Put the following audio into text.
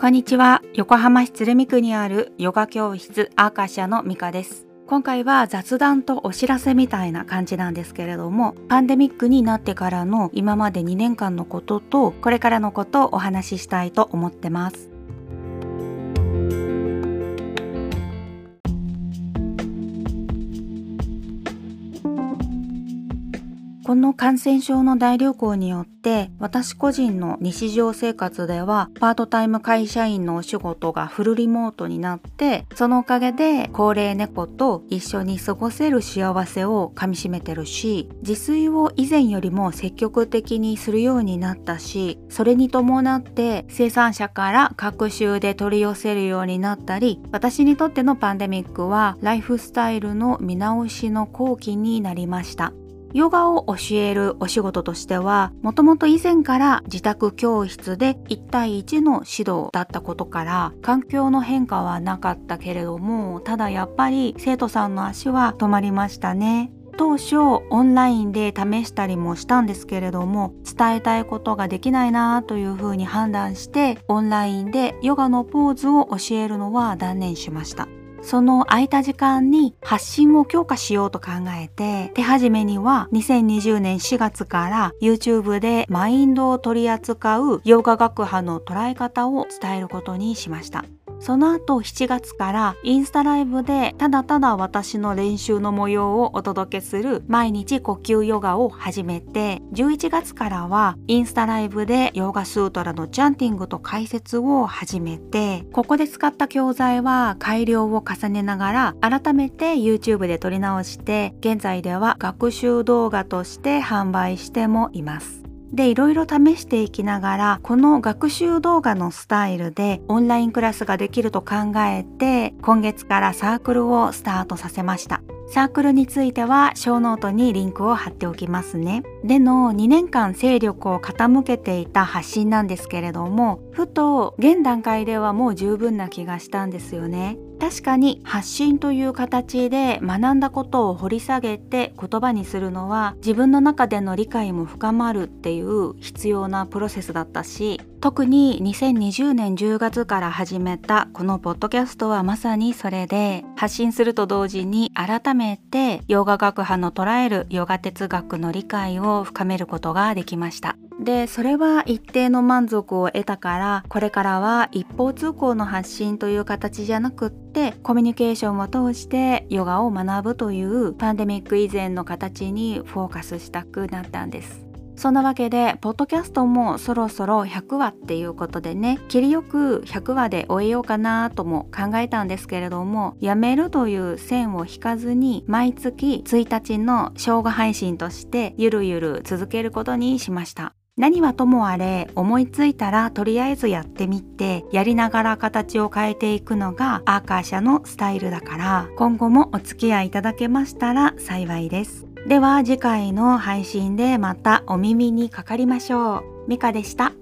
こんにちは。横浜市鶴見区にあるヨガ教室アーカシャのミカです。今回は雑談とお知らせみたいな感じなんですけれどもパンデミックになってからの今まで2年間のこととこれからのことをお話ししたいと思ってます。この感染症の大流行によって私個人の日常生活ではパートタイム会社員のお仕事がフルリモートになってそのおかげで高齢猫と一緒に過ごせる幸せをかみしめてるし自炊を以前よりも積極的にするようになったしそれに伴って生産者から各州で取り寄せるようになったり私にとってのパンデミックはライフスタイルの見直しの後期になりました。ヨガを教えるお仕事としてはもともと以前から自宅教室で1対1の指導だったことから環境の変化はなかったけれどもただやっぱり生徒さんの足は止まりましたね。当初オンラインで試したりもしたんですけれども伝えたいことができないなというふうに判断してオンラインでヨガのポーズを教えるのは断念しました。その空いた時間に発信を強化しようと考えて手始めには2020年4月から YouTube でマインドを取り扱うヨガ学派の捉え方を伝えることにしました。その後7月からインスタライブでただただ私の練習の模様をお届けする毎日呼吸ヨガを始めて11月からはインスタライブでヨガスートラのチャンティングと解説を始めてここで使った教材は改良を重ねながら改めて YouTube で撮り直して現在では学習動画として販売してもいます。でいろいろ試していきながらこの学習動画のスタイルでオンラインクラスができると考えて今月からサークルをスタートさせました。サークルについては show note にリンクを貼っておきますね。での2年間精力を傾けていた発信なんですけれどもふと現段階ではもう十分な気がしたんですよね。確かに発信という形で学んだことを掘り下げて言葉にするのは自分の中での理解も深まるっていう必要なプロセスだったし特に2020年10月から始めたこのポッドキャストはまさにそれで発信すると同時に改めてヨガ学派の捉えるヨガ哲学の理解を深めることができました。でそれは一定の満足を得たからこれからは一方通行の発信という形じゃなくってコミュニケーションを通してヨガを学ぶというパンデミック以前の形にフォーカスしたくなったんです。そんなわけでポッドキャストもそろそろ100話っていうことでね切りよく100話で終えようかなとも考えたんですけれどもやめるという線を引かずに毎月1日の生姜配信としてゆるゆる続けることにしました何はともあれ思いついたらとりあえずやってみてやりながら形を変えていくのがアーカー社のスタイルだから今後もお付き合いいただけましたら幸いです。では次回の配信でまたお耳にかかりましょう。ミカでした。